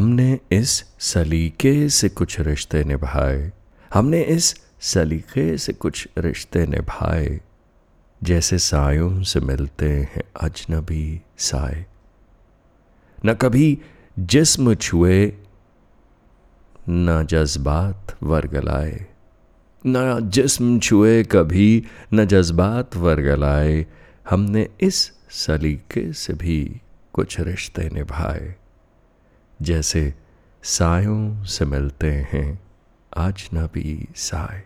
हमने इस सलीके से कुछ रिश्ते निभाए। हमने इस सलीके से कुछ रिश्ते निभाए। जैसे सायों से मिलते हैं अजनबी साए। न कभी जिस्म छुए, न जज्बात वर्गलाए। न जिस्म छुए, कभी न जज्बात वर्गलाए। हमने इस सलीके से भी कुछ रिश्ते निभाए। जैसे सायों से मिलते हैं। आज ना भी साए